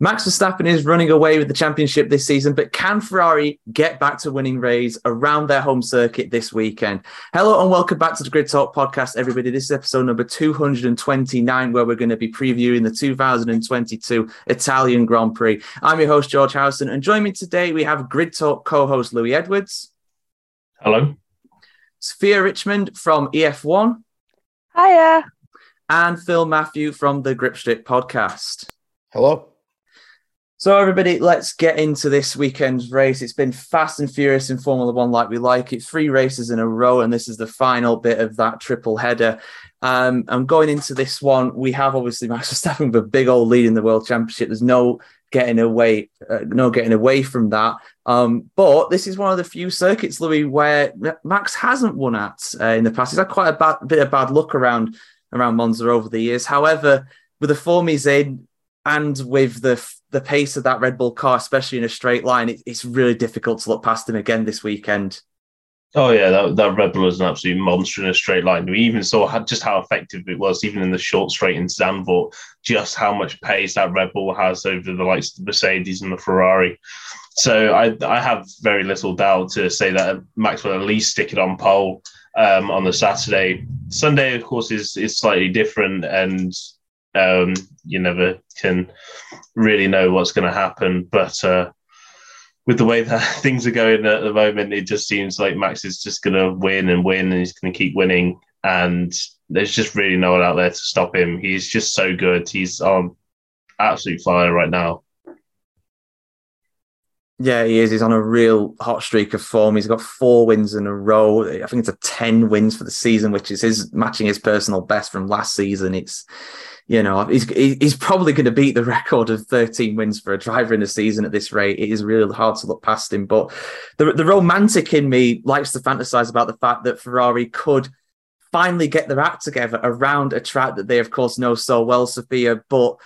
Max Verstappen is running away with the championship this season, but can Ferrari get back to winning race around their home circuit this weekend? Hello and welcome back to the Grid Talk podcast, everybody. This is episode number 229, where we're going to be previewing the 2022 Italian Grand Prix. I'm your host, George Howson, and joining me today, we have Grid Talk co host Louis Edwards. Hello. Sophia Richmond from EF1. Hiya. And Phil Matthew from the Grip Strip podcast. Hello. So, everybody, let's get into this weekend's race. It's been fast and furious in Formula One, like we like it. Three races in a row, and this is the final bit of that triple header. Um, and going into this one, we have obviously Max Verstappen with a big old lead in the World Championship. There's no getting away, uh, no getting away from that. Um, but this is one of the few circuits, Louis, where Max hasn't won at uh, in the past. He's had quite a bad, bit of bad luck around around Monza over the years. However, with the form he's in, and with the the pace of that Red Bull car, especially in a straight line, it, it's really difficult to look past him again this weekend. Oh yeah, that, that Red Bull was an absolute monster in a straight line. We even saw how, just how effective it was, even in the short straight in Zandvoort, just how much pace that Red Bull has over the likes of the Mercedes and the Ferrari. So I I have very little doubt to say that Max will at least stick it on pole um, on the Saturday. Sunday, of course, is is slightly different, and um, you never can really know what's going to happen. But uh, with the way that things are going at the moment, it just seems like Max is just going to win and win, and he's going to keep winning. And there's just really no one out there to stop him. He's just so good. He's on absolute fire right now. Yeah, he is. He's on a real hot streak of form. He's got four wins in a row. I think it's a 10 wins for the season, which is his matching his personal best from last season. It's you know, he's he's probably going to beat the record of 13 wins for a driver in a season at this rate. It is really hard to look past him. But the the romantic in me likes to fantasize about the fact that Ferrari could finally get their act together around a track that they, of course, know so well, Sophia. But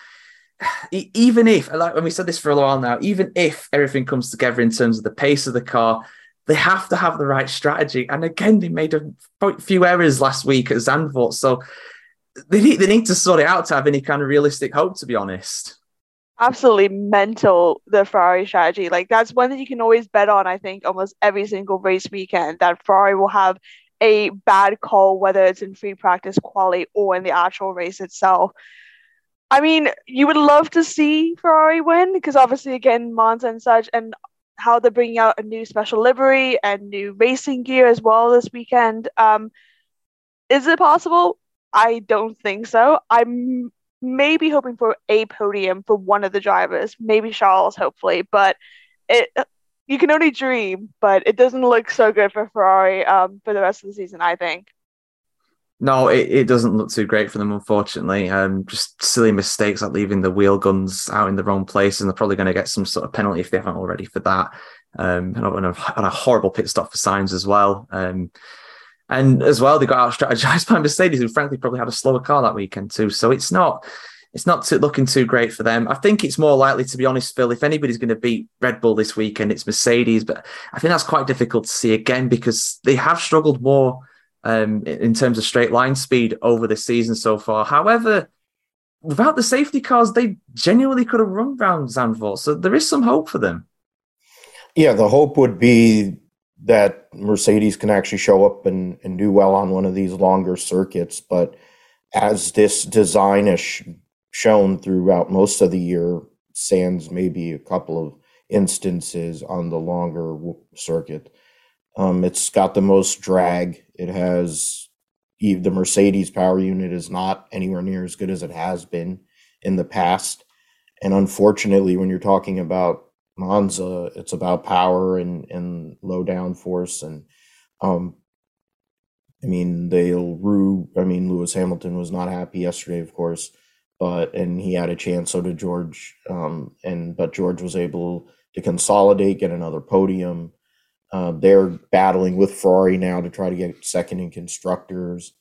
even if, like when we said this for a while now, even if everything comes together in terms of the pace of the car, they have to have the right strategy. And again, they made a few errors last week at Zandvoort. So they need they need to sort it out to have any kind of realistic hope. To be honest, absolutely mental the Ferrari strategy. Like that's one that you can always bet on. I think almost every single race weekend that Ferrari will have a bad call, whether it's in free practice, quality, or in the actual race itself. I mean, you would love to see Ferrari win because obviously, again, Monza and such, and how they're bringing out a new special livery and new racing gear as well this weekend. Um, is it possible? I don't think so. I'm maybe hoping for a podium for one of the drivers, maybe Charles, hopefully, but it you can only dream. But it doesn't look so good for Ferrari um, for the rest of the season. I think. No, it, it doesn't look too great for them, unfortunately. Um, just silly mistakes like leaving the wheel guns out in the wrong place, and they're probably going to get some sort of penalty if they haven't already for that. Um, and on a, on a horrible pit stop for Sainz as well. Um, and as well, they got out strategized by Mercedes, who frankly probably had a slower car that weekend too. So it's not it's not too, looking too great for them. I think it's more likely, to be honest, Phil, if anybody's going to beat Red Bull this weekend, it's Mercedes. But I think that's quite difficult to see again because they have struggled more um, in terms of straight line speed over the season so far. However, without the safety cars, they genuinely could have run round Zandvoort. So there is some hope for them. Yeah, the hope would be that Mercedes can actually show up and, and do well on one of these longer circuits. But as this design is sh- shown throughout most of the year, sans maybe a couple of instances on the longer w- circuit, um, it's got the most drag. It has the Mercedes power unit is not anywhere near as good as it has been in the past. And unfortunately, when you're talking about Monza, it's about power and and low downforce and um I mean they'll rue I mean Lewis Hamilton was not happy yesterday of course but and he had a chance so did George um and but George was able to consolidate get another podium uh, they're battling with Ferrari now to try to get second in constructors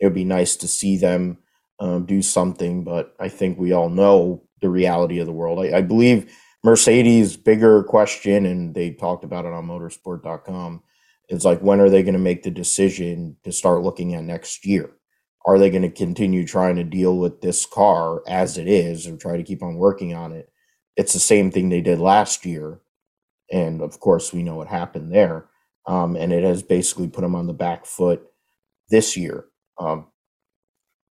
it would be nice to see them um, do something but I think we all know the reality of the world I, I believe Mercedes' bigger question, and they talked about it on motorsport.com, is like, when are they going to make the decision to start looking at next year? Are they going to continue trying to deal with this car as it is or try to keep on working on it? it's the same thing they did last year. And of course, we know what happened there. Um, and it has basically put them on the back foot this year. Um,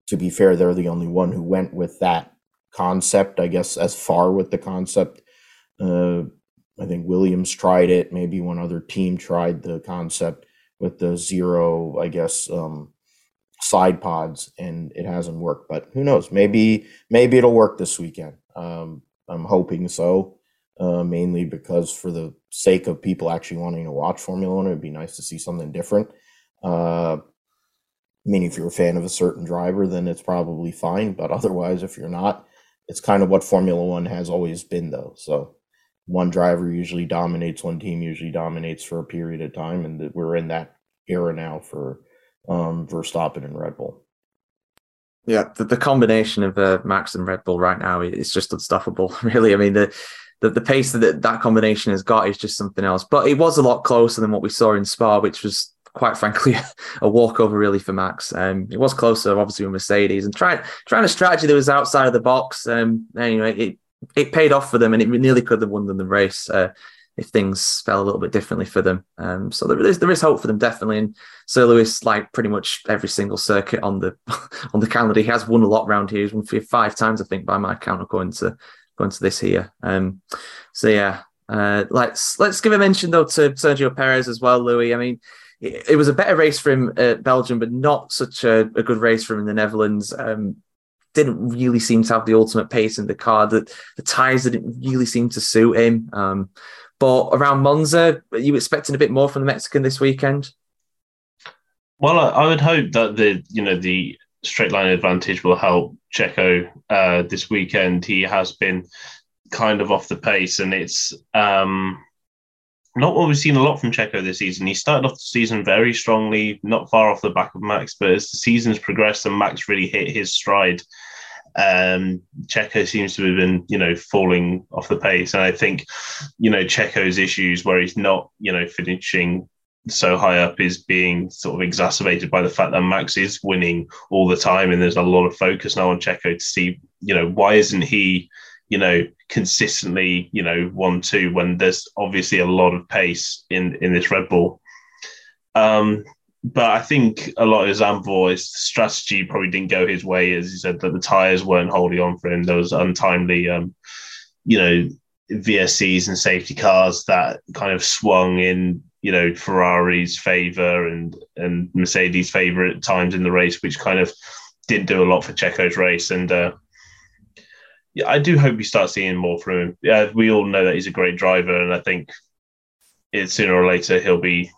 to be fair, they're the only one who went with that concept, I guess, as far with the concept. Uh, I think Williams tried it. Maybe one other team tried the concept with the zero, I guess, um, side pods, and it hasn't worked. But who knows? Maybe maybe it'll work this weekend. Um, I'm hoping so. Uh, mainly because for the sake of people actually wanting to watch Formula One, it'd be nice to see something different. Uh, I mean, if you're a fan of a certain driver, then it's probably fine. But otherwise, if you're not, it's kind of what Formula One has always been, though. So one driver usually dominates, one team usually dominates for a period of time, and we're in that era now for um, Verstappen and Red Bull. Yeah, the, the combination of uh, Max and Red Bull right now is just unstoppable. Really, I mean the the, the pace that that combination has got is just something else. But it was a lot closer than what we saw in Spa, which was quite frankly a walkover really for Max. Um, it was closer, obviously, with Mercedes and trying trying a strategy that was outside of the box. Um, anyway, it it paid off for them, and it nearly could have won them the race. Uh, if things fell a little bit differently for them. Um, so there is there is hope for them definitely. And Sir Lewis, like pretty much every single circuit on the on the calendar, he has won a lot around here. He's won five times, I think, by my count, according to going to this here. Um, so yeah, uh, let's let's give a mention though to Sergio Perez as well, Louis. I mean, it, it was a better race for him at Belgium, but not such a, a good race for him in the Netherlands. Um, didn't really seem to have the ultimate pace in the car. That the tires didn't really seem to suit him. Um, but around Monza, are you expecting a bit more from the Mexican this weekend? Well, I, I would hope that the you know the straight line advantage will help Checo uh, this weekend. He has been kind of off the pace, and it's um, not what we've seen a lot from Checo this season. He started off the season very strongly, not far off the back of Max, but as the season's progressed and Max really hit his stride, um, Checo seems to have been, you know, falling off the pace. And I think, you know, Checo's issues where he's not, you know, finishing so high up is being sort of exacerbated by the fact that Max is winning all the time, and there's a lot of focus now on Checo to see, you know, why isn't he, you know, consistently, you know, one two when there's obviously a lot of pace in in this Red Bull. Um, but I think a lot of his strategy probably didn't go his way, as he said that the tires weren't holding on for him. There was untimely, um, you know, VSCs and safety cars that kind of swung in you know Ferrari's favor and and Mercedes' favor at times in the race, which kind of didn't do a lot for Checo's race. And uh, yeah, I do hope we start seeing more from him. Yeah, we all know that he's a great driver, and I think it sooner or later he'll be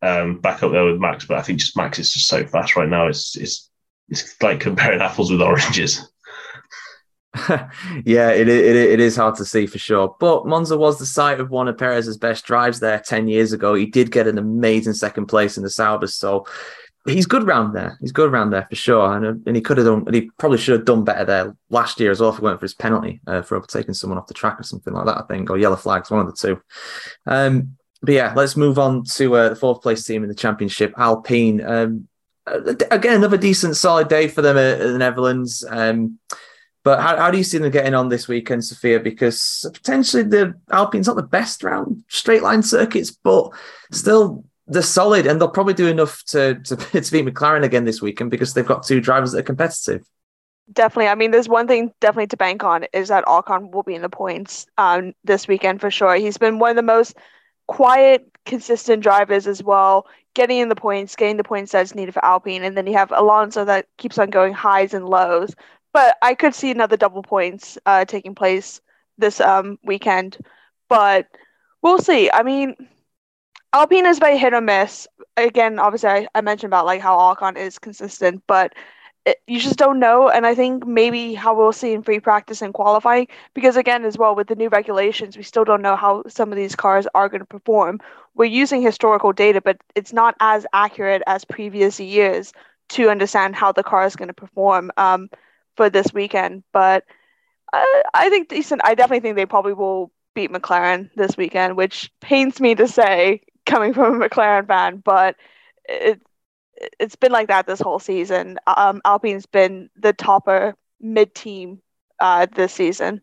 um, back up there with Max. But I think just Max is just so fast right now. It's it's it's like comparing apples with oranges. yeah, it, it it is hard to see for sure. But Monza was the site of one of Perez's best drives there 10 years ago. He did get an amazing second place in the Saubers. So he's good round there. He's good around there for sure. And, and he could have done, and he probably should have done better there last year as well if he went for his penalty uh, for overtaking someone off the track or something like that, I think, or yellow flags, one of the two. Um, but yeah, let's move on to uh, the fourth place team in the championship, Alpine. Um, again, another decent, solid day for them in the Netherlands. Um, but how, how do you see them getting on this weekend, Sophia? Because potentially the Alpine's not the best round straight line circuits, but still they're solid and they'll probably do enough to, to, to beat McLaren again this weekend because they've got two drivers that are competitive. Definitely. I mean, there's one thing definitely to bank on is that Ocon will be in the points um, this weekend for sure. He's been one of the most quiet, consistent drivers as well, getting in the points, getting the points that's needed for Alpine. And then you have Alonso that keeps on going highs and lows but I could see another double points uh, taking place this um, weekend. But we'll see. I mean, Alpine is very hit or miss. Again, obviously, I, I mentioned about like how Ocon is consistent, but it, you just don't know. And I think maybe how we'll see in free practice and qualifying, because again, as well with the new regulations, we still don't know how some of these cars are going to perform. We're using historical data, but it's not as accurate as previous years to understand how the car is going to perform. Um, for this weekend. But I, I think decent. I definitely think they probably will beat McLaren this weekend, which pains me to say coming from a McLaren fan, but it it's been like that this whole season. Um, Alpine's been the topper mid team uh, this season.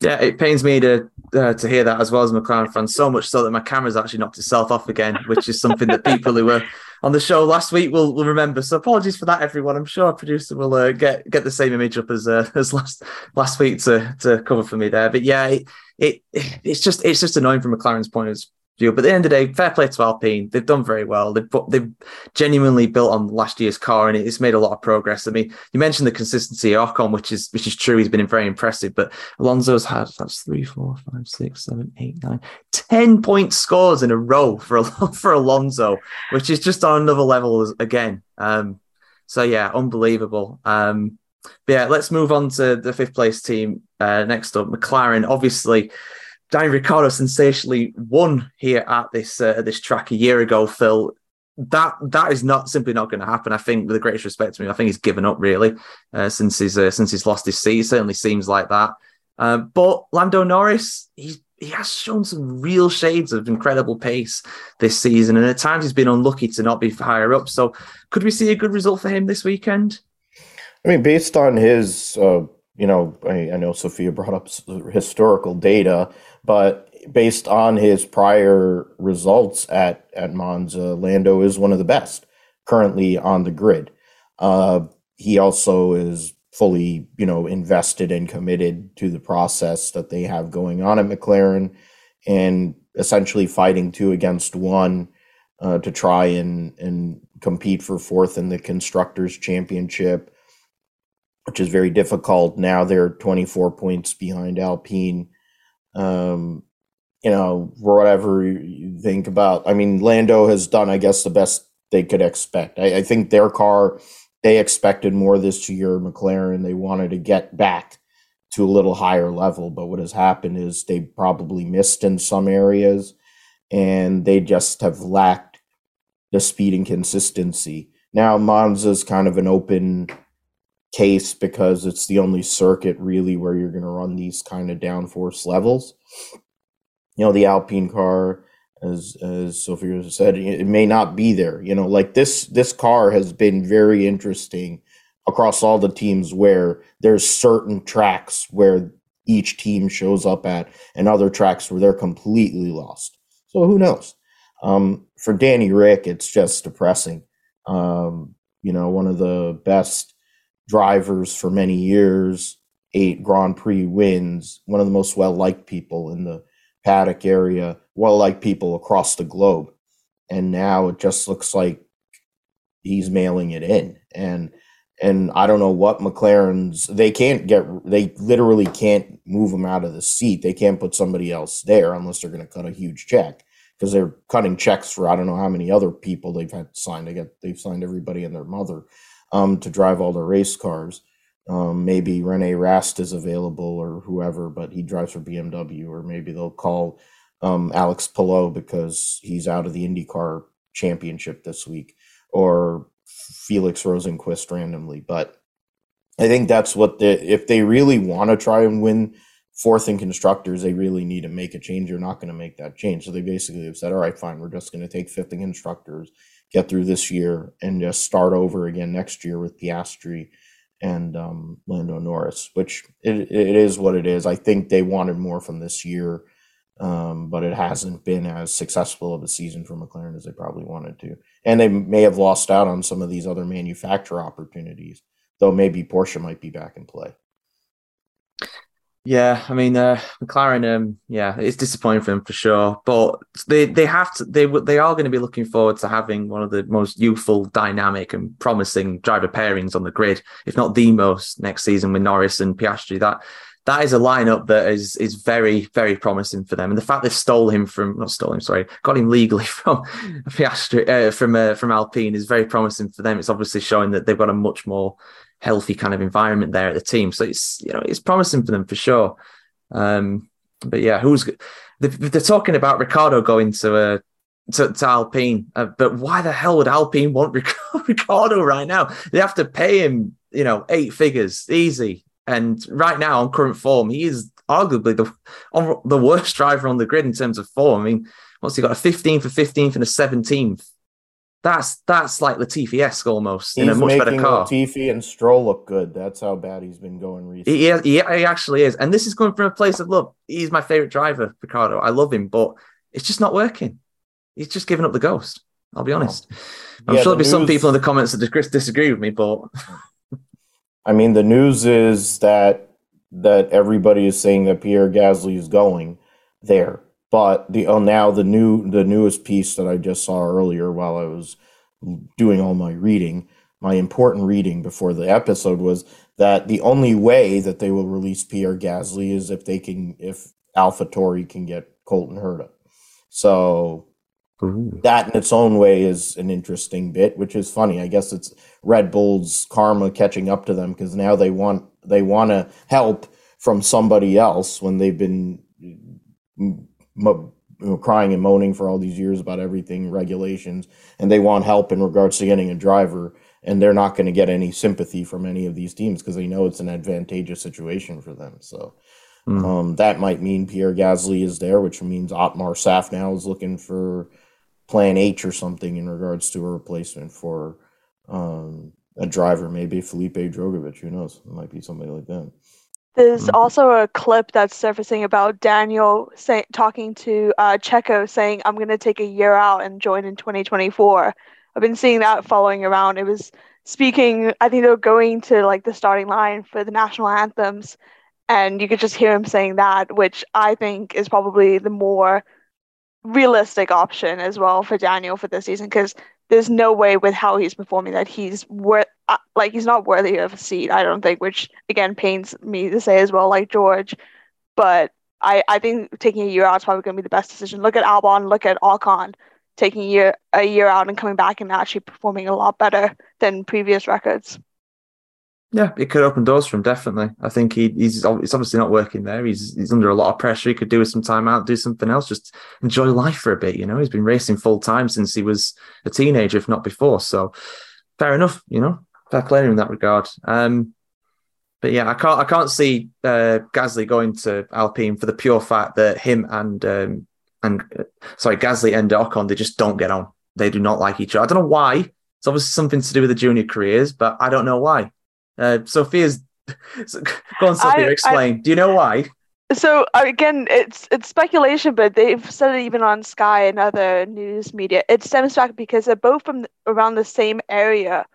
Yeah, it pains me to uh, to hear that as well as McLaren fan. So much so that my camera's actually knocked itself off again, which is something that people who were on the show last week will, will remember. So apologies for that, everyone. I'm sure our producer will uh, get get the same image up as uh, as last last week to to cover for me there. But yeah, it, it it's just it's just annoying from McLaren's point of But at the end of the day, fair play to Alpine. They've done very well. They've they've genuinely built on last year's car, and it's made a lot of progress. I mean, you mentioned the consistency of Ocon, which is which is true. He's been very impressive. But Alonso's had that's three, four, five, six, seven, eight, nine, ten point scores in a row for for Alonso, which is just on another level again. Um, so yeah, unbelievable. Um, but yeah, let's move on to the fifth place team. Uh, next up, McLaren. Obviously, Danny Ricciardo sensationally won here at this uh, this track a year ago. Phil, that that is not simply not going to happen. I think, with the greatest respect to him, I think he's given up really uh, since he's uh, since he's lost his seat. It certainly seems like that. Uh, but Lando Norris, he he has shown some real shades of incredible pace this season, and at times he's been unlucky to not be higher up. So, could we see a good result for him this weekend? I mean, based on his, uh, you know, I, I know Sophia brought up historical data but based on his prior results at at Monza, Lando is one of the best currently on the grid. Uh, he also is fully, you know, invested and committed to the process that they have going on at McLaren, and essentially fighting two against one uh, to try and and compete for fourth in the constructors championship which is very difficult now they're 24 points behind alpine um, you know, whatever you think about. I mean, Lando has done, I guess, the best they could expect. I, I think their car, they expected more this year. McLaren, they wanted to get back to a little higher level, but what has happened is they probably missed in some areas, and they just have lacked the speed and consistency. Now Monza's kind of an open case because it's the only circuit really where you're going to run these kind of downforce levels. You know, the Alpine car, as as Sophia said, it may not be there. You know, like this this car has been very interesting across all the teams where there's certain tracks where each team shows up at and other tracks where they're completely lost. So who knows? Um, for Danny Rick, it's just depressing. Um, you know, one of the best drivers for many years, eight Grand Prix wins, one of the most well liked people in the paddock area, well liked people across the globe. And now it just looks like he's mailing it in. And and I don't know what McLaren's they can't get they literally can't move him out of the seat. They can't put somebody else there unless they're going to cut a huge check because they're cutting checks for I don't know how many other people they've had signed. They get they've signed everybody and their mother um, to drive all the race cars. Um, maybe Rene Rast is available or whoever, but he drives for BMW, or maybe they'll call um, Alex Palou because he's out of the IndyCar championship this week, or Felix Rosenqvist randomly. But I think that's what the if they really want to try and win fourth in constructors, they really need to make a change. They're not going to make that change. So they basically have said, all right, fine, we're just going to take fifth in constructors get through this year and just start over again next year with Piastri and um, Lando Norris, which it, it is what it is. I think they wanted more from this year, um, but it hasn't been as successful of a season for McLaren as they probably wanted to. And they may have lost out on some of these other manufacturer opportunities, though maybe Porsche might be back in play. Yeah, I mean, uh, McLaren. Um, yeah, it's disappointing for them for sure, but they they have to. They they are going to be looking forward to having one of the most youthful, dynamic, and promising driver pairings on the grid, if not the most next season with Norris and Piastri. That that is a lineup that is is very very promising for them, and the fact they stole him from not stole him, sorry, got him legally from Piastri uh, from uh, from Alpine is very promising for them. It's obviously showing that they've got a much more healthy kind of environment there at the team. So it's you know it's promising for them for sure. Um, but yeah, who's they're talking about Ricciardo going to uh, to, to Alpine, uh, but why the hell would Alpine want Ricciardo right now? They have to pay him, you know, eight figures easy. And right now, on current form, he is arguably the on the worst driver on the grid in terms of form. I mean, what's he got? A 15th, a 15th, and a 17th That's that's like Latifi-esque almost He's in a much better car. Latifi and Stroll look good. That's how bad he's been going recently. He, he, he actually is, and this is coming from a place of love. He's my favorite driver, Ricciardo. I love him, but it's just not working. He's just giving up the ghost. I'll be honest. I'm Yeah, sure there'll the be some people in the comments that disagree with me, but I mean, the news is that that everybody is saying that Pierre Gasly is going there, but the oh now the new the newest piece that I just saw earlier while I was doing all my reading, my important reading before the episode was that the only way that they will release Pierre Gasly is if they can if AlphaTauri can get Colton Herta. So that in its own way is an interesting bit, which is funny. I guess it's Red Bull's karma catching up to them because now they want they want to help from somebody else when they've been mo- you know, crying and moaning for all these years about everything regulations, and they want help in regards to getting a driver, and they're not going to get any sympathy from any of these teams because they know it's an advantageous situation for them. So. Hmm. Um, that might mean Pierre Gasly is there, which means Otmar Szafnauer is looking for Plan H or something in regards to a replacement for um, a driver, maybe Felipe Drugovich. Who knows? It might be somebody like that. There's Mhm. also a clip that's surfacing about Daniel say, talking to uh, Checo saying, I'm going to take a year out and join in 2024. I've been seeing that following around. It was speaking, I think they were going to like the starting line for the national anthems, and you could just hear him saying that, which I think is probably the more realistic option as well for Daniel for this season because there's no way with how he's performing that he's worth uh, like he's not worthy of a seat. I don't think, which again pains me to say as well, like George. But I I think taking a year out is probably going to be the best decision. Look at Albon, look at Ocon taking a year a year out and coming back and actually performing a lot better than previous records. Yeah, it could open doors for him. Definitely, I think he, he's it's obviously not working there. He's he's under a lot of pressure. He could do with some time out, do something else, just enjoy life for a bit. You know, he's been racing full time since he was a teenager, if not before. So, fair enough. You know, fair play in that regard. Um, but yeah, I can't I can't see uh, Gasly going to Alpine for the pure fact that him and um, and uh, sorry Gasly and Ocon they just don't get on. They do not like each other. I don't know why. It's obviously something to do with the junior careers, but I don't know why. Uh, Sophia's go on, Sophia. I- explain. do you know why? So again, it's it's speculation, but they've said it even on Sky and other news media. It stems back because they're both from around the same area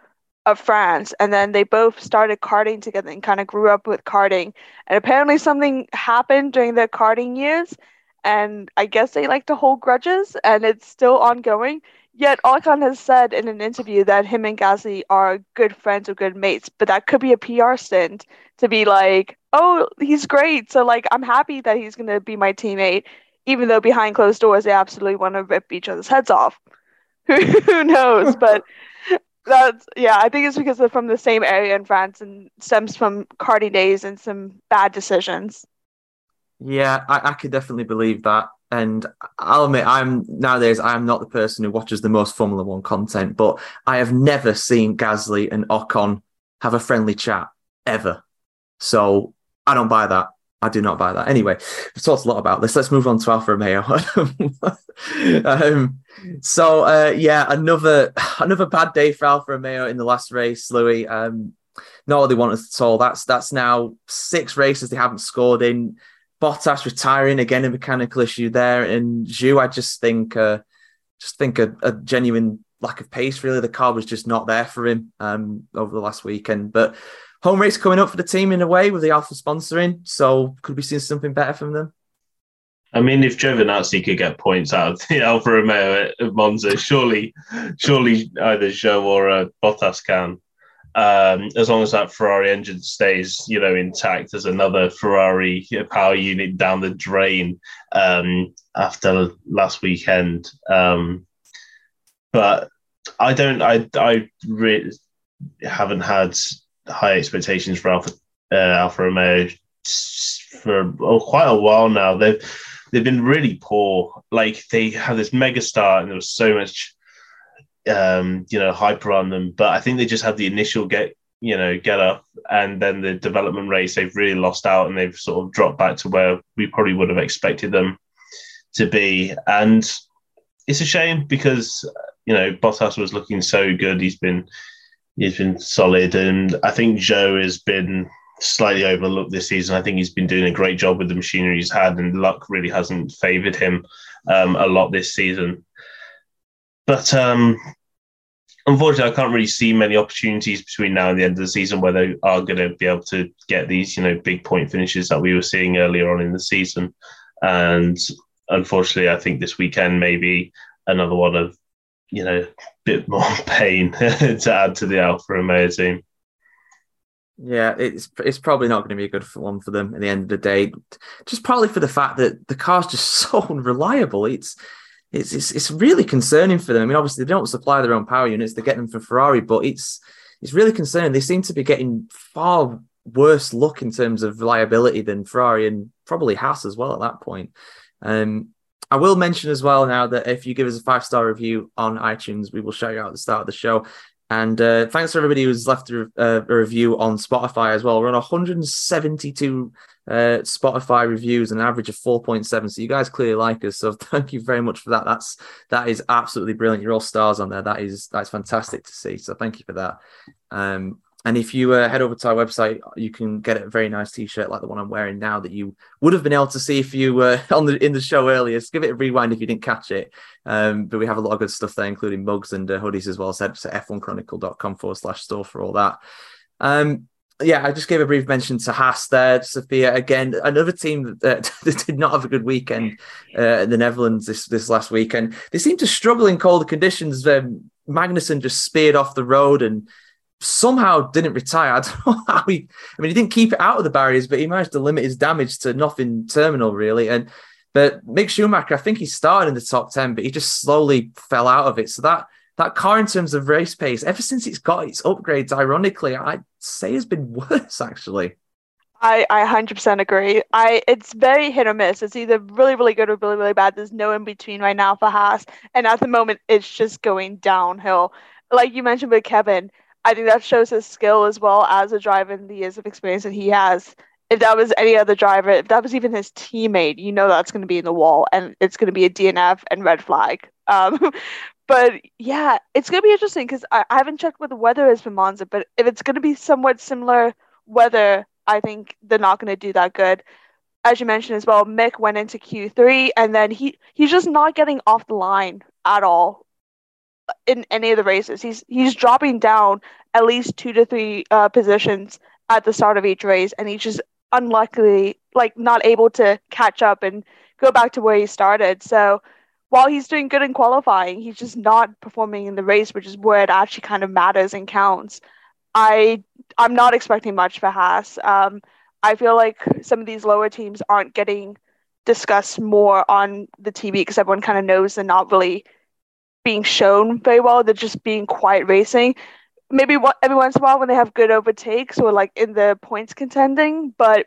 of France, and then they both started karting together and kind of grew up with karting. And apparently, something happened during their karting years, and I guess they like to hold grudges, and it's still ongoing. Yet Ocon has said in an interview that him and Gasly are good friends or good mates, but that could be a PR stint to be like, oh, he's great. So like I'm happy that he's gonna be my teammate, even though behind closed doors they absolutely want to rip each other's heads off. Who who knows? But that's yeah, I think it's because they're from the same area in France and stems from karting days and some bad decisions. Yeah, I, I could definitely believe that. And I'll admit, I'm nowadays I'm not the person who watches the most Formula One content, but I have never seen Gasly and Ocon have a friendly chat ever. So I don't buy that. I do not buy that. Anyway, we've talked a lot about this. Let's move on to Alfa Romeo. um, so uh, yeah, another another bad day for Alfa Romeo in the last race, Louis. Um, not what they wanted at all. That's that's now six races they haven't scored in. Bottas retiring again, a mechanical issue there, and Zhou, I just think, uh, just think a, a genuine lack of pace. Really, the car was just not there for him um, over the last weekend. But home race coming up for the team in a way with the Alfa sponsoring, so could we see something better from them? I mean, if Giovinazzi could get points out of the Alfa Romeo at Monza, surely, surely either Zhou or uh, Bottas can. Um, as long as that Ferrari engine stays, you know, intact, there's another Ferrari power unit down the drain um, after last weekend. Um, but I don't, I, I really haven't had high expectations for Alpha, uh, Alfa Romeo for oh, quite a while now. They've they've been really poor. Like they had this mega start, and there was so much, um, you know, hype around them. But I think they just had the initial get, you know, get up, and then the development race they've really lost out, and they've sort of dropped back to where we probably would have expected them to be. And it's a shame because you know Bottas was looking so good. He's been he's been solid, and I think Zhou has been slightly overlooked this season. I think he's been doing a great job with the machinery he's had, and luck really hasn't favoured him um, a lot this season. But um, unfortunately, I can't really see many opportunities between now and the end of the season where they are going to be able to get these, you know, big point finishes that we were seeing earlier on in the season. And unfortunately, I think this weekend may be another one of, you know, bit more pain to add to the Alfa Romeo team. Yeah, it's it's probably not going to be a good one for them at the end of the day. Just probably for the fact that the car's just so unreliable. It's it's it's, it's really concerning for them. I mean, obviously they don't supply their own power units; they get them from Ferrari, but it's it's really concerning. They seem to be getting far worse luck in terms of reliability than Ferrari and probably Haas as well at that point. Um, I will mention as well now that if you give us a five star review on iTunes, we will shout you out at the start of the show. And uh, thanks to everybody who's left a, uh, a, review on Spotify as well. We're on 172 uh, Spotify reviews, an average of 4.7. So you guys clearly like us. So thank you very much for that. That's that is absolutely brilliant. You're all stars on there. That is that's fantastic to see. So thank you for that. Um, and if you uh, head over to our website, you can get a very nice T-shirt like the one I'm wearing now that you would have been able to see if you were on the in the show earlier. Just give it a rewind if you didn't catch it. Um, but we have a lot of good stuff there, including mugs and uh, hoodies as well. So f1chronicle.com forward slash store for all that. Um, yeah, I just gave a brief mention to Haas there, Sophia. Again, another team that, that did not have a good weekend uh, in the Netherlands this, this last weekend. They seemed to struggle in colder conditions. Um, Magnussen just speared off the road and somehow didn't retire. I don't know how he. I mean, he didn't keep it out of the barriers, but he managed to limit his damage to nothing terminal really. And but Mick Schumacher, I think he started in the top ten, but he just slowly fell out of it. So that that car, in terms of race pace, ever since it's got its upgrades, ironically, I'd say has been worse actually. I, I 100% agree. I it's very hit or miss. It's either really really good or really really bad. There's no in between right now for Haas, and at the moment it's just going downhill. Like you mentioned with Kevin, I think that shows his skill as well as a driver and the years of experience that he has. If that was any other driver, if that was even his teammate, you know that's going to be in the wall and it's going to be a DNF and red flag. Um, but yeah, it's going to be interesting because I, I haven't checked what the weather is for Monza, but if it's going to be somewhat similar weather, I think they're not going to do that good. As you mentioned as well, Mick went into Q3 and then he he's just not getting off the line at all in any of the races. He's he's dropping down at least two to three uh, positions at the start of each race, and he's just unluckily like not able to catch up and go back to where he started. So while he's doing good in qualifying, he's just not performing in the race, which is where it actually kind of matters and counts. I I'm not expecting much for Haas. Um, I feel like some of these lower teams aren't getting discussed more on the TV because everyone kind of knows they're not really being shown very well. They're just being quiet racing. Maybe every once in a while when they have good overtakes or like in the points contending, but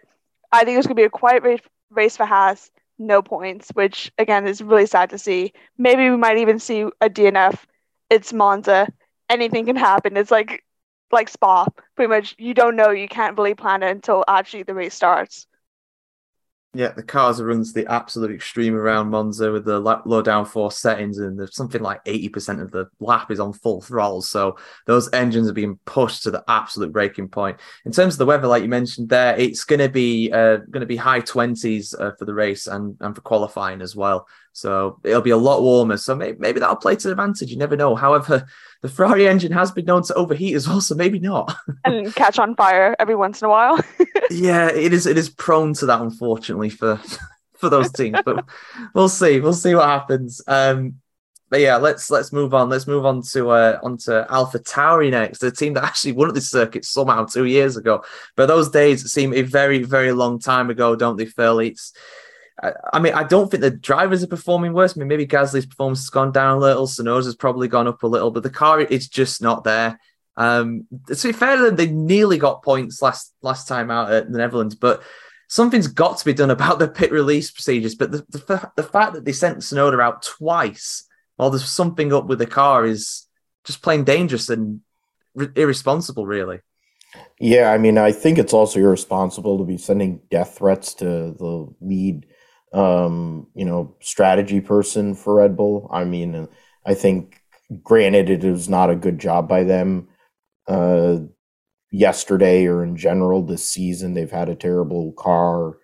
I think it's going to be a quiet race, race for Haas, no points, which again is really sad to see. Maybe we might even see a DNF. It's Monza. Anything can happen. It's like like Spa. Pretty much, you don't know. You can't really plan it until actually the race starts. Yeah, the cars are runs the absolute extreme around Monza with the low downforce settings, and there's something like 80% of the lap is on full throttle. So those engines are being pushed to the absolute breaking point. In terms of the weather, like you mentioned there, it's going to be uh, going to be high 20s uh, for the race and, and for qualifying as well. So it'll be a lot warmer. So maybe, maybe that'll play to the advantage. You never know. However, the Ferrari engine has been known to overheat as well, so maybe not. and catch on fire every once in a while. yeah, it is. It is prone to that, unfortunately, for for those teams. But we'll see. We'll see what happens. Um, but yeah, let's let's move on. Let's move on to uh, onto Alpha Tauri next, the team that actually won at this circuit somehow two years ago. But those days seem a very very long time ago, don't they, Phil? It's I, mean, I don't think the drivers are performing worse. I mean, maybe Gasly's performance has gone down a little. Tsunoda's probably gone up a little, but the car is just not there. Um, to be fair, they nearly got points last last time out at the Netherlands, but something's got to be done about the pit release procedures. But the, the, the fact that they sent Tsunoda out twice while there's something up with the car is just plain dangerous and irresponsible, really. Yeah, I mean, I think it's also irresponsible to be sending death threats to the lead um, you know, strategy person for Red Bull. I mean, I think, granted, it is not a good job by them. Uh, yesterday or in general this season, they've had a terrible car.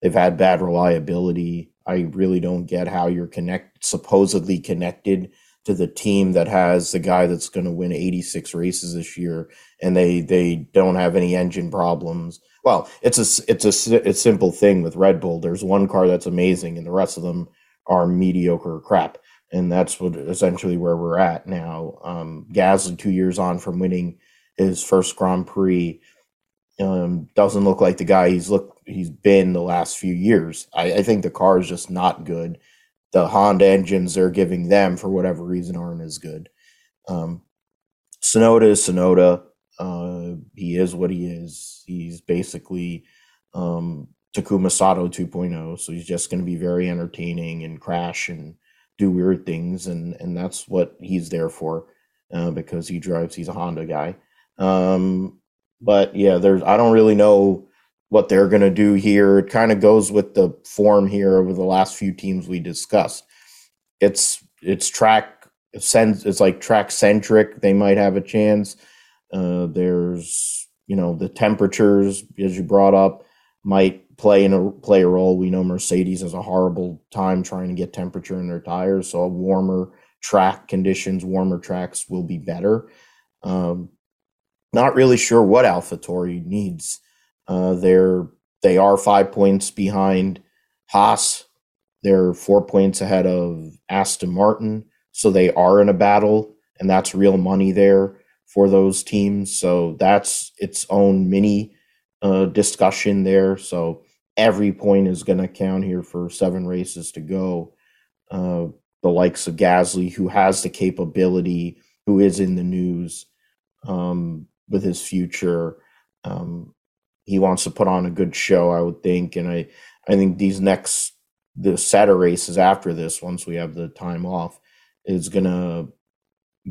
They've had bad reliability. I really don't get how you're connect supposedly connected to the team that has the guy that's going to win 86 races this year and they they don't have any engine problems well it's a it's a, a simple thing with red bull. There's one car that's amazing and the rest of them are mediocre crap. And that's what essentially where we're at now. Um gasly two years on from winning his first grand prix um doesn't look like the guy he's looked he's been the last few years. I, I think the car is just not good. The Honda engines they're giving them for whatever reason aren't as good. Um, Tsunoda is Tsunoda. Uh, he is what he is. He's basically um, Takuma Sato 2.0. So he's just going to be very entertaining and crash and do weird things, and and that's what he's there for uh, because he drives. He's a Honda guy. Um, but yeah, there's I don't really know what they're going to do here. It kind of goes with the form here over the last few teams we discussed. It's it's track sense, it's like track centric. They might have a chance. Uh, there's you know the temperatures as you brought up might play in a play a role. We know Mercedes has a horrible time trying to get temperature in their tires, so warmer track conditions, warmer tracks will be better. Um, not really sure what AlphaTauri needs uh, they're they are five points behind Haas. They're four points ahead of Aston Martin, so they are in a battle, and that's real money there for those teams. So that's its own mini uh, discussion there. So every point is going to count here for seven races to go. Uh, the likes of Gasly, who has the capability, who is in the news um, with his future. Um, he wants to put on a good show, I would think. And I, I think these next the Saturday races after this, once we have the time off, is gonna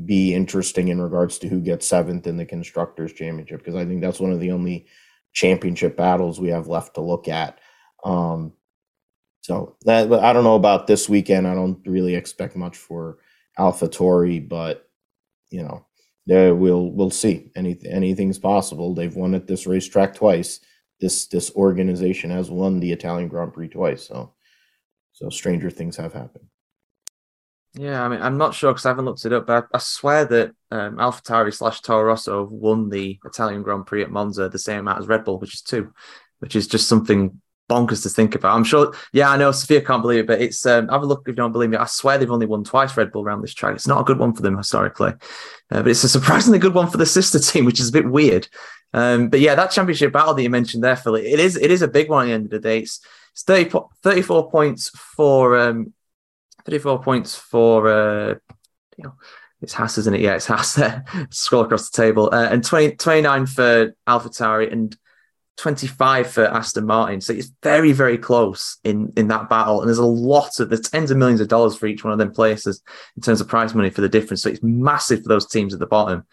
be interesting in regards to who gets seventh in the constructors championship because I think that's one of the only championship battles we have left to look at. Um, so that I don't know about this weekend. I don't really expect much for AlphaTauri, but you know yeah, we'll we'll see. Any anything's possible. They've won at this racetrack twice. This this organization has won the Italian Grand Prix twice. So so stranger things have happened. Yeah, I mean, I'm not sure because I haven't looked it up, but I, I swear that um, AlphaTauri slash Toro Rosso won the Italian Grand Prix at Monza the same amount as Red Bull, which is two, which is just something bonkers to think about. I'm sure. Yeah, I know Sophia can't believe it, but it's um, have a look if you don't believe me. I swear they've only won twice Red Bull around this track. It's not a good one for them historically, uh, but it's a surprisingly good one for the sister team, which is a bit weird. Um, but yeah, that championship battle that you mentioned there, Philly, it is it is a big one at the end of the day. It's, it's 30, 34 points for um, 34 points for uh, you know it's Haas, isn't it? Yeah, it's Haas there. Scroll across the table. Uh, and 20, 29 for AlphaTauri and 25 for Aston Martin. So it's very, very close in, in that battle. And there's a lot of, there's tens of millions of dollars for each one of them places in terms of prize money for the difference. So it's massive for those teams at the bottom.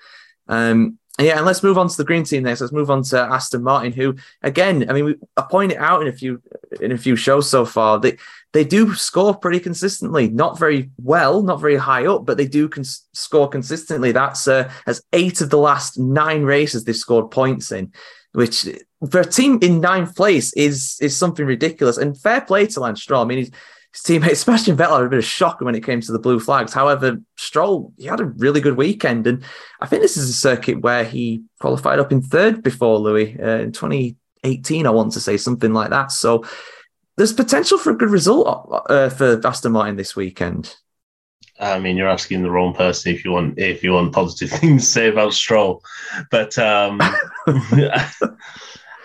Um, yeah, and let's move on to the green team next. Let's move on to Aston Martin, who, again, I mean, we, I pointed out in a few in a few shows so far. They they do score pretty consistently, not very well, not very high up, but they do cons- score consistently. That's uh, as eight of the last nine races they've scored points in which for a team in ninth place is is something ridiculous. And fair play to Lance Stroll. I mean, his, his teammate Sebastian Vettel had a bit of shock when it came to the blue flags. However, Stroll he had a really good weekend, and I think this is a circuit where he qualified up in third before Louis uh, in 2018. I want to say something like that. So there's potential for a good result uh, for Aston Martin this weekend. I mean, you're asking the wrong person if you want if you want positive things to say about Stroll, but um,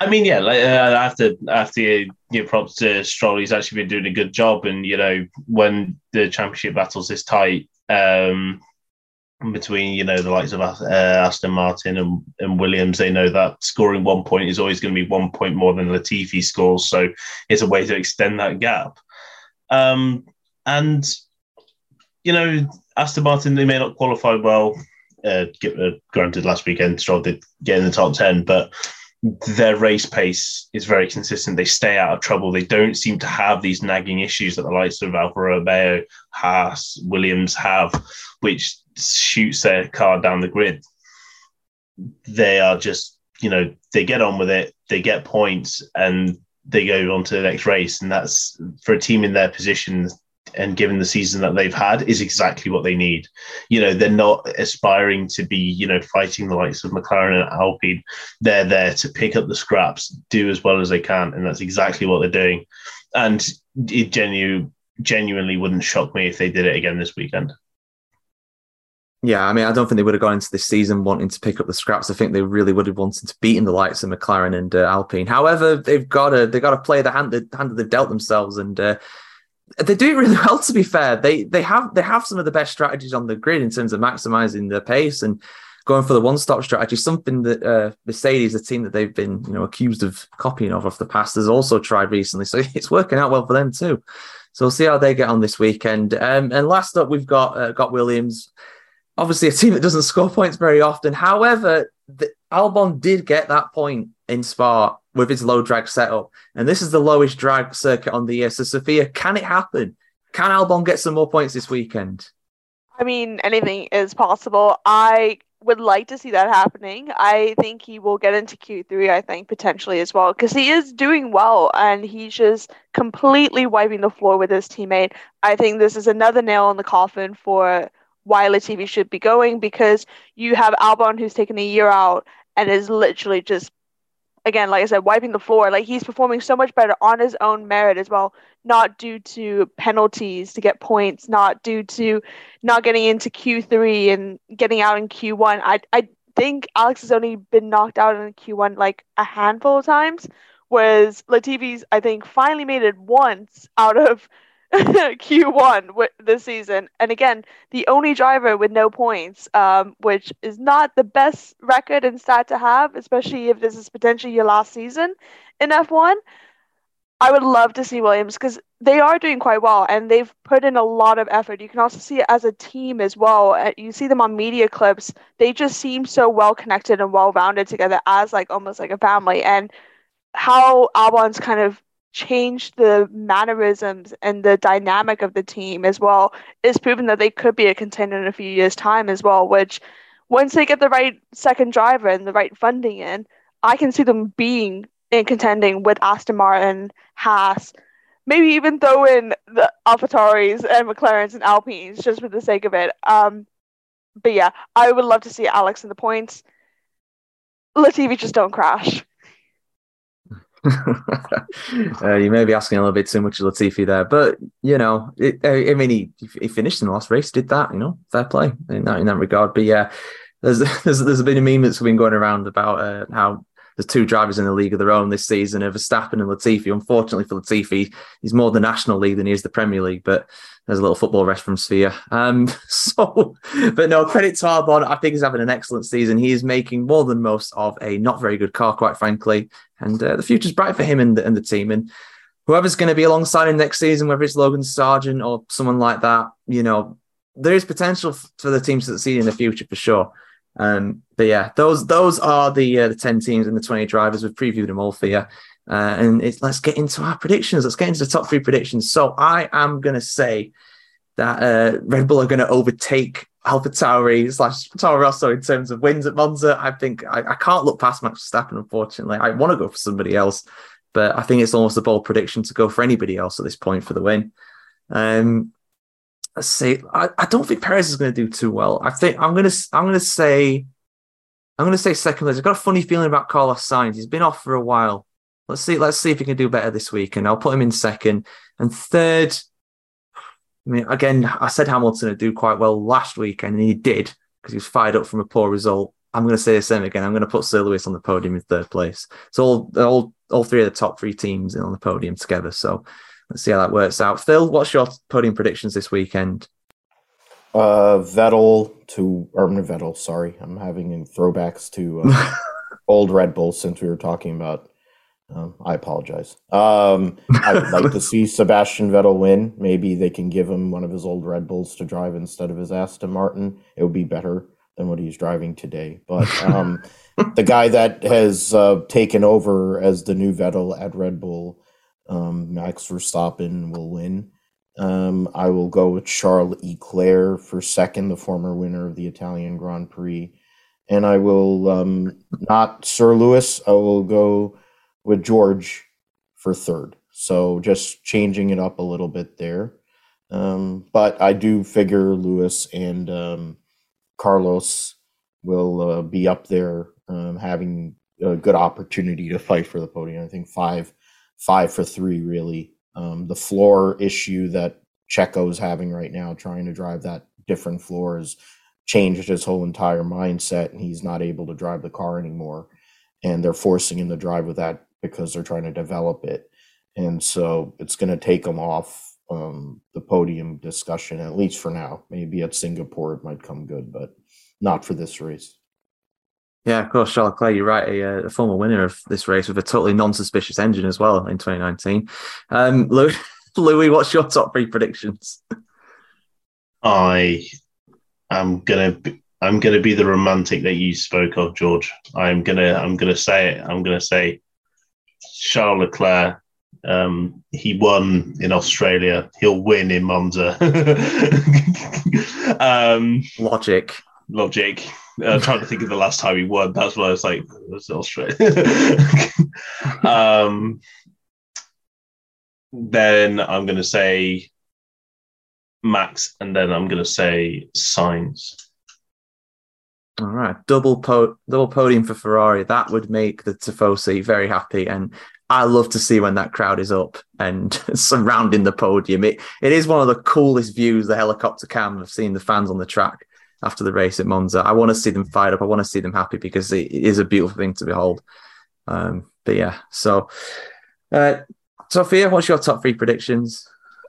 I mean, yeah, like, uh, after to give props to Stroll. He's actually been doing a good job, and you know, when the championship battles this tight um, between you know the likes of uh, Aston Martin and, and Williams, they know that scoring one point is always going to be one point more than Latifi scores, so it's a way to extend that gap. Um, and you know, Aston Martin, they may not qualify well. Uh, uh, granted, last weekend Stroll did get in the top ten, but their race pace is very consistent. They stay out of trouble. They don't seem to have these nagging issues that the likes of Alfa Romeo, Haas, Williams have, which shoots their car down the grid. They are just, you know, they get on with it, they get points, and they go on to the next race. And that's for a team in their position and given the season that they've had is exactly what they need. You know, they're not aspiring to be, you know, fighting the likes of McLaren and Alpine. They're there to pick up the scraps, do as well as they can, and that's exactly what they're doing. And it genu- genuinely wouldn't shock me if they did it again this weekend. Yeah, I mean, I don't think they would have gone into this season wanting to pick up the scraps. I think they really would have wanted to beat in the likes of McLaren and uh, Alpine. However, they've got to they got to play the hand the hand that they've dealt themselves, and uh, they do it really well. To be fair, they they have they have some of the best strategies on the grid in terms of maximizing the pace and going for the one stop strategy. Something that uh, Mercedes, the team that they've been you know accused of copying off of the past, has also tried recently. So it's working out well for them too. So we'll see how they get on this weekend. Um, and last up, we've got uh, got Williams. Obviously, a team that doesn't score points very often. However, the, Albon did get that point in Spa with his low drag setup. And this is the lowest drag circuit on the year. So, Sophia, can it happen? Can Albon get some more points this weekend? I mean, anything is possible. I would like to see that happening. I think he will get into Q3, I think, potentially as well, because he is doing well and he's just completely wiping the floor with his teammate. I think this is another nail in the coffin for why Latifi should be going because you have Albon who's taken a year out and is literally just again, like I said, wiping the floor. Like he's performing so much better on his own merit as well, not due to penalties to get points, not due to not getting into Q3 and getting out in Q1. I I think Alex has only been knocked out in Q1 like a handful of times, whereas Latifi's I think finally made it once out of Q1 this season. And again, the only driver with no points, um, which is not the best record and stat to have, especially if this is potentially your last season in F1. I would love to see Williams because they are doing quite well and they've put in a lot of effort. You can also see it as a team as well. Uh, you see them on media clips. They just seem so well connected and well rounded together as like almost like a family. And how Albon's kind of change the mannerisms and the dynamic of the team as well is proven that they could be a contender in a few years' time as well. Which, once they get the right second driver and the right funding in, I can see them being in contending with Aston Martin, Haas, maybe even throw in the AlphaTauris and McLarens and Alpines just for the sake of it. Um, but yeah, I would love to see Alex in the points. Latifi just don't crash. uh, you may be asking a little bit too much of Latifi there, but you know, it, I mean, he, he finished in the last race, did that, you know, fair play in that in that regard. But yeah, there's there's there's been a meme that's been going around about uh, how there's two drivers in the league of their own this season, of Verstappen and Latifi. Unfortunately for Latifi, he's more the National League than he is the Premier League, but there's a little football reference for you. Um, so, but no, credit to Albon. I think he's having an excellent season. He is making more than most of a not very good car, quite frankly. And uh, the future's bright for him and the, and the team. And whoever's going to be alongside him next season, whether it's Logan Sargeant or someone like that, you know, there is potential for the team to succeed in the future for sure. Um, but yeah, those those are the uh, the ten teams and the twenty drivers. We've previewed them all for you, uh, and let's get into our predictions. Let's get into the top three predictions. So I am going to say that uh, Red Bull are going to overtake Alpha Tauri slash Toro Rosso in terms of wins at Monza. I think I, I can't look past Max Verstappen. Unfortunately, I want to go for somebody else, but I think it's almost a bold prediction to go for anybody else at this point for the win. Um, let's see. I, I don't think Perez is going to do too well. I think I'm going to I'm going to say I'm going to say second place. I've got a funny feeling about Carlos Sainz. He's been off for a while. Let's see. Let's see if he can do better this week, and I'll put him in second and third. I mean, again, I said Hamilton would do quite well last weekend, and he did because he was fired up from a poor result. I'm going to say the same again. I'm going to put Sir Lewis on the podium in third place. So all all all three of the top three teams on the podium together. So let's see how that works out. Phil, what's your podium predictions this weekend? Uh, Vettel to or Vettel. Sorry, I'm having throwbacks to uh, old Red Bull since we were talking about. Um, I apologize. Um, I would like to see Sebastian Vettel win. Maybe they can give him one of his old Red Bulls to drive instead of his Aston Martin. It would be better than what he's driving today. But um, the guy that has uh, taken over as the new Vettel at Red Bull, um, Max Verstappen, will win. Um, I will go with Charles Leclerc for second, the former winner of the Italian Grand Prix. And I will um, not Sir Lewis, I will go with George for third. So just changing it up a little bit there. Um, but I do figure Lewis and um, Carlos will uh, be up there um, having a good opportunity to fight for the podium. I think five, five for three, really. Um, the floor issue that Checo is having right now, trying to drive that different floor, has changed his whole entire mindset, and he's not able to drive the car anymore. And they're forcing him to drive with that because they're trying to develop it. And so it's going to take him off um, the podium discussion, at least for now. Maybe at Singapore it might come good, but not for this race. Yeah, of course, Charles Leclerc, you're right, a, a, former winner of this race with a totally non-suspicious engine as well in 2019. Um, Louis, Louis, what's your top three predictions? I am gonna be, I'm gonna be the romantic that you spoke of, George. I'm gonna I'm gonna say it. I'm gonna say Charles Leclerc. Um, he won in Australia. He'll win in Monza. um, logic, logic. Uh, trying to think of the last time he won. That's what I was like. Was Australia? um, then I'm going to say Max, and then I'm going to say Sainz. All right, double po- double podium for Ferrari. That would make the Tifosi very happy, and I love to see when that crowd is up and surrounding the podium. It it is one of the coolest views, the helicopter cam of seeing the fans on the track after the race at Monza. I want to see them fired up. I want to see them happy because it is a beautiful thing to behold. Um, but yeah, so uh, Sophia, what's your top three predictions?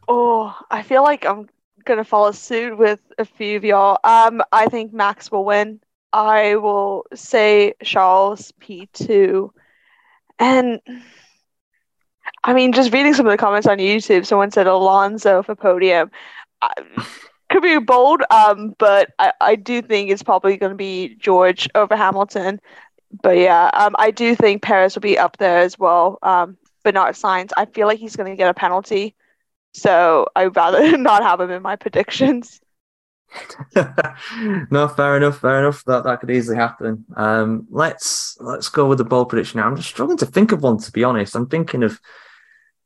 Oh, I feel like I'm gonna follow suit with a few of y'all. Um, I think Max will win. I will say Charles P two, and I mean, just reading some of the comments on YouTube, someone said Alonso for podium. I, could be bold, um, but I, I do think it's probably going to be George over Hamilton. But yeah, um, I do think Perez will be up there as well, um, but not Sainz. I feel like he's going to get a penalty, so I'd rather not have him in my predictions. no, fair enough, fair enough. That that could easily happen. Um, let's let's go with the bold prediction now. I'm just struggling to think of one to be honest. I'm thinking of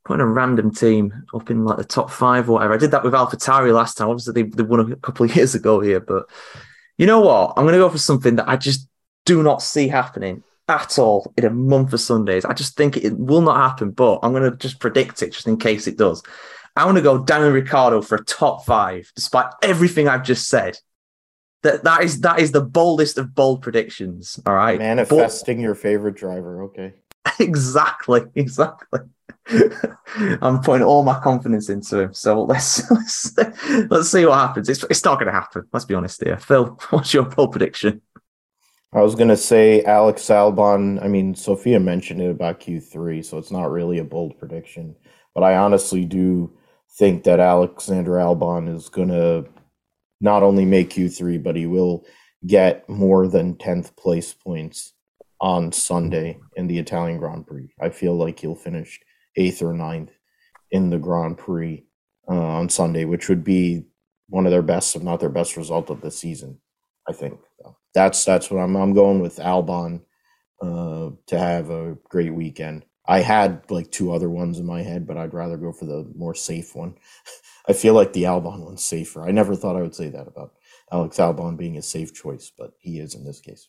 putting a random team up in like the top five or whatever. I did that with AlphaTauri last time. Obviously, they, they won a couple of years ago here, but you know what? I'm going to go for something that I just do not see happening at all in a month of Sundays. I just think it will not happen, but I'm going to just predict it just in case it does. I want to go Daniel Ricciardo for a top five, despite everything I've just said. That that is that is the boldest of bold predictions. All right, manifesting but, your favorite driver. Okay, exactly, exactly. I'm putting all my confidence into him. So let's let's, let's see what happens. It's, it's not going to happen. Let's be honest here. Phil, what's your poll prediction? I was going to say Alex Albon. I mean, Sophia mentioned it about Q3, so it's not really a bold prediction. But I honestly do think that Alexander Albon is going to not only make Q3, but he will get more than 10th place points on Sunday in the Italian Grand Prix. I feel like he'll finish eighth or ninth in the Grand Prix uh, on Sunday, which would be one of their best, if not their best result of the season. I think that's that's what I'm. I'm going with Albon uh, to have a great weekend. I had like two other ones in my head, but I'd rather go for the more safe one. I feel like the Albon one's safer. I never thought I would say that about Alex Albon being a safe choice, but he is in this case.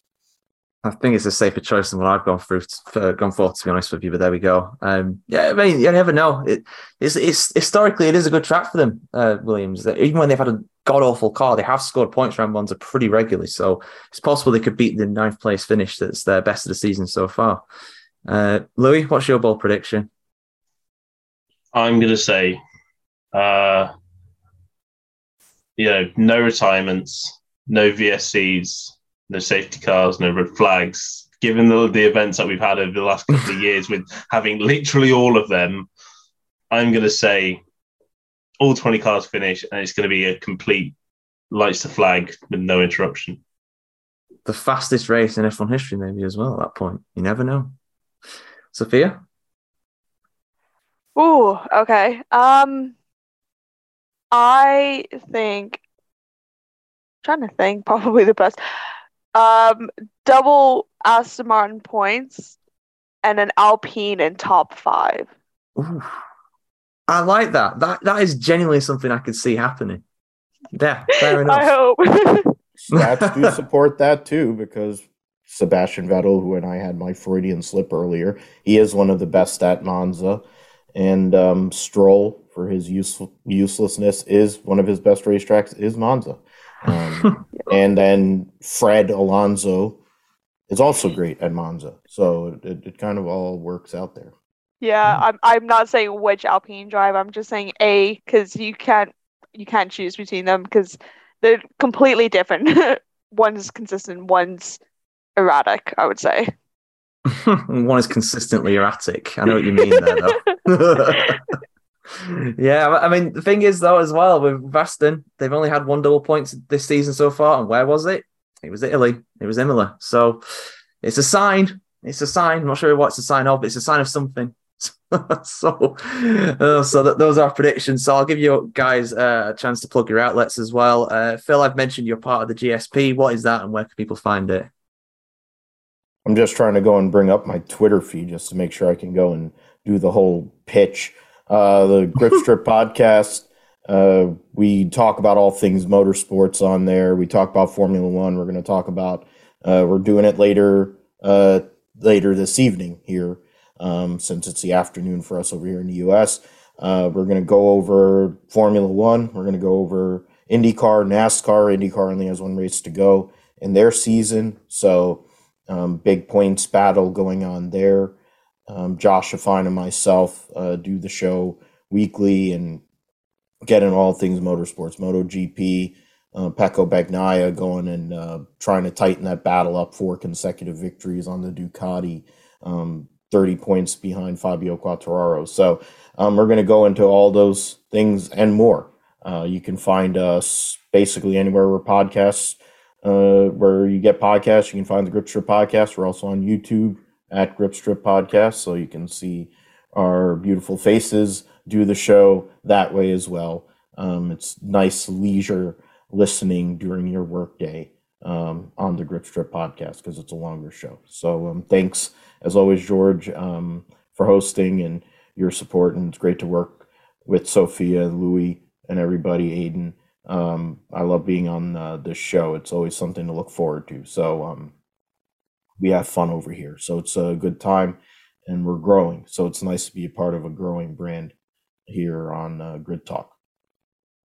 I think it's a safer choice than what I've gone through, for, gone for. To be honest with you, but there we go. Um, yeah, I mean, you never know. It, it's, it's historically it is a good track for them, uh, Williams. Even when they've had a god awful car, they have scored points around Monza pretty regularly. So it's possible they could beat the ninth place finish. That's their best of the season so far. Uh, Louis, what's your ball prediction? I'm going to say, uh, you know, no retirements, no VSCs no safety cars, no red flags. Given the, the events that we've had over the last couple of years, with having literally all of them, I'm going to say all 20 cars finish, and it's going to be a complete lights to flag with no interruption. the fastest race in F1 history, maybe as well. At that point, you never know. Sophia. Oh, okay. Um, I think. trying to think, probably the best. Um, double Aston Martin points and an Alpine in top five. Ooh. I like that. That that is genuinely something I could see happening. Yeah, fair enough. I hope. Stats do support that too, because Sebastian Vettel, who and I had my Freudian slip earlier, he is one of the best at Monza, and um, Stroll, for his useful, uselessness, is one of his best racetracks is Monza, um, and then Fred Alonso is also great at Monza, so it, it kind of all works out there. Yeah, I'm I'm not saying which Alpine drive. I'm just saying A because you can't you can't choose between them because they're completely different. one's consistent, one's erratic. I would say. One is consistently erratic. I know what you mean there, though. yeah, I mean the thing is though as well with Aston, they've only had one double points this season so far, and where was it? It was Italy. It was Imola. So it's a sign. It's a sign. I'm not sure what it's a sign of, but it's a sign of something. so, uh, so that those are predictions. So I'll give you guys uh, a chance to plug your outlets as well. Uh, Phil, I've mentioned you're part of the GSP. What is that, and where can people find it? I'm just trying to go and bring up my Twitter feed just to make sure I can go and do the whole pitch. Uh, the Grip Strip podcast. Uh, we talk about all things motorsports on there. We talk about Formula One. We're going to talk about. Uh, we're doing it later later this evening here um, since it's the afternoon for us over here in the US. Uh, we're going to go over Formula One. We're going to go over IndyCar, NASCAR. IndyCar only has one race to go in their season. So, um, big points battle going on there. Um, Josh Afine and myself uh, do the show weekly and get in all things motorsports, MotoGP, uh, Pecco Bagnaia going and uh, trying to tighten that battle up for consecutive victories on the Ducati. Um, 30 points behind Fabio Quartararo. So um, we're going to go into all those things and more. Uh, you can find us basically anywhere where podcasts, uh, where you get podcasts. You can find the Grip Strip podcast. We're also on YouTube at Grip Strip Podcast, so you can see our beautiful faces do the show that way as well. Um, it's nice leisure listening during your workday um, on the Grip Strip podcast because it's a longer show. So um, thanks as always, George, um, for hosting and your support. And it's great to work with Sophia, Louis, and everybody, Aiden. Um, I love being on uh, this show. It's always something to look forward to. So um, we have fun over here. So it's a good time and we're growing. So it's nice to be a part of a growing brand here on uh, Grid Talk.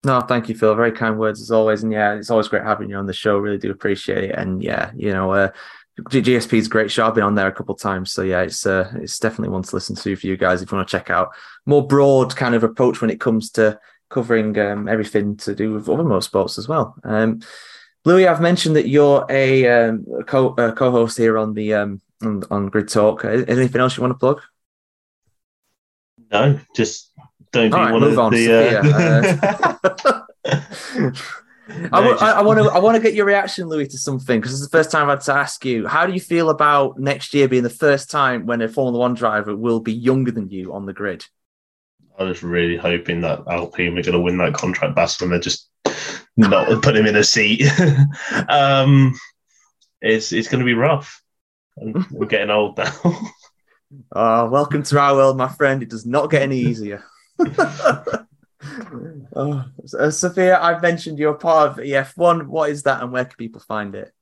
No, thank you, Phil. Very kind words as always. And yeah, it's always great having you on the show. Really do appreciate it. And yeah, you know, uh, GSP is a great show. I've been on there a couple times, so yeah, it's uh, it's definitely one to listen to for you guys if you want to check out more broad kind of approach when it comes to covering um, everything to do with other motorsports as well. Um, Louis, I've mentioned that you're a, um, co uh, co-host here on the um, on, on Grid Talk. Anything else you want to plug? No, just don't be right, one move of on, the. Uh... I want to I want to get your reaction, Louis, to something because it's the first time I've had to ask you. How do you feel about next year being the first time when a Formula One driver will be younger than you on the grid? I was really hoping that Alpine were going to win that contract back when they're just not put him in a seat. um, it's it's going to be rough. We're getting old now. oh, welcome to our world, my friend. It does not get any easier. oh, uh, Sophia, I've mentioned you're part of EF1. What is that and where can people find it?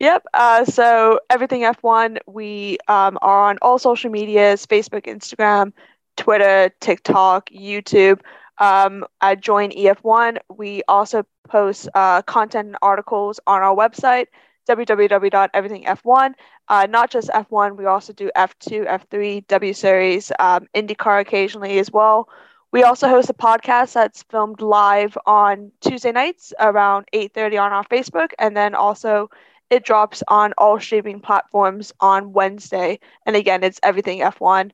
Yep. Uh, so everything F1, we um, are on all social medias: Facebook, Instagram, Twitter, TikTok, YouTube. Um, at Join EF1, we also post uh, content and articles on our website www.everythingf1. Uh, not just F1, we also do F2, F3, W Series, um, IndyCar occasionally as well. We also host a podcast that's filmed live on Tuesday nights around 8:30 on our Facebook, and then also it drops on all streaming platforms on Wednesday. And again, it's everything F1.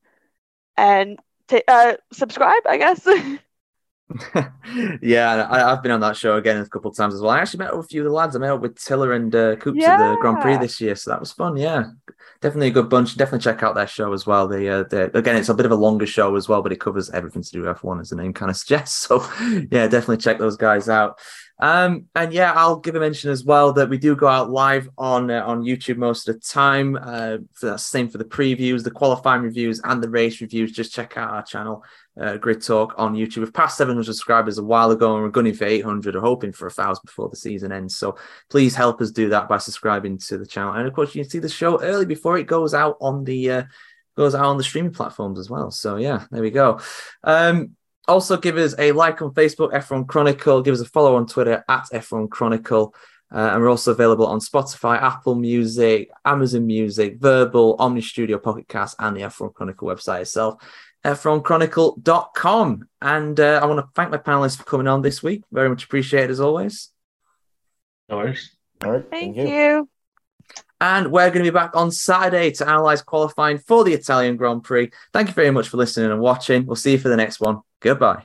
And t- uh, subscribe, I guess. yeah, I, have been on that show again a couple of times as well. I actually met up with a few of the lads. I met up with Tiller and uh, Coops yeah. at the Grand Prix this year, so that was fun. Yeah, definitely a good bunch. Definitely check out their show as well. They, uh, again, it's a bit of a longer show as well, but it covers everything to do with F1 as the name kind of suggests. So yeah, definitely check those guys out. Um, and yeah, I'll give a mention as well that we do go out live on uh, on YouTube most of the time. Uh, for that same for the previews, the qualifying reviews, and the race reviews. Just check out our channel, uh, Grid Talk on YouTube. We've passed 700 subscribers a while ago, and we're gunning for 800. Or hoping for a thousand before the season ends. So please help us do that by subscribing to the channel. And of course, you can see the show early before it goes out on the uh, goes out on the streaming platforms as well. So yeah, there we go. Um, also, give us a like on Facebook, F1 Chronicle. Give us a follow on Twitter at F1 Chronicle. Uh, and we're also available on Spotify, Apple Music, Amazon Music, Verbal, Omny Studio, Pocket Cast, and the F1 Chronicle website itself, f1chronicle.com. And uh, I want to thank my panelists for coming on this week. Very much appreciated as always. No worries. All right. Thank, thank you. you. And we're going to be back on Saturday to analyze qualifying for the Italian Grand Prix. Thank you very much for listening and watching. We'll see you for the next one. Goodbye.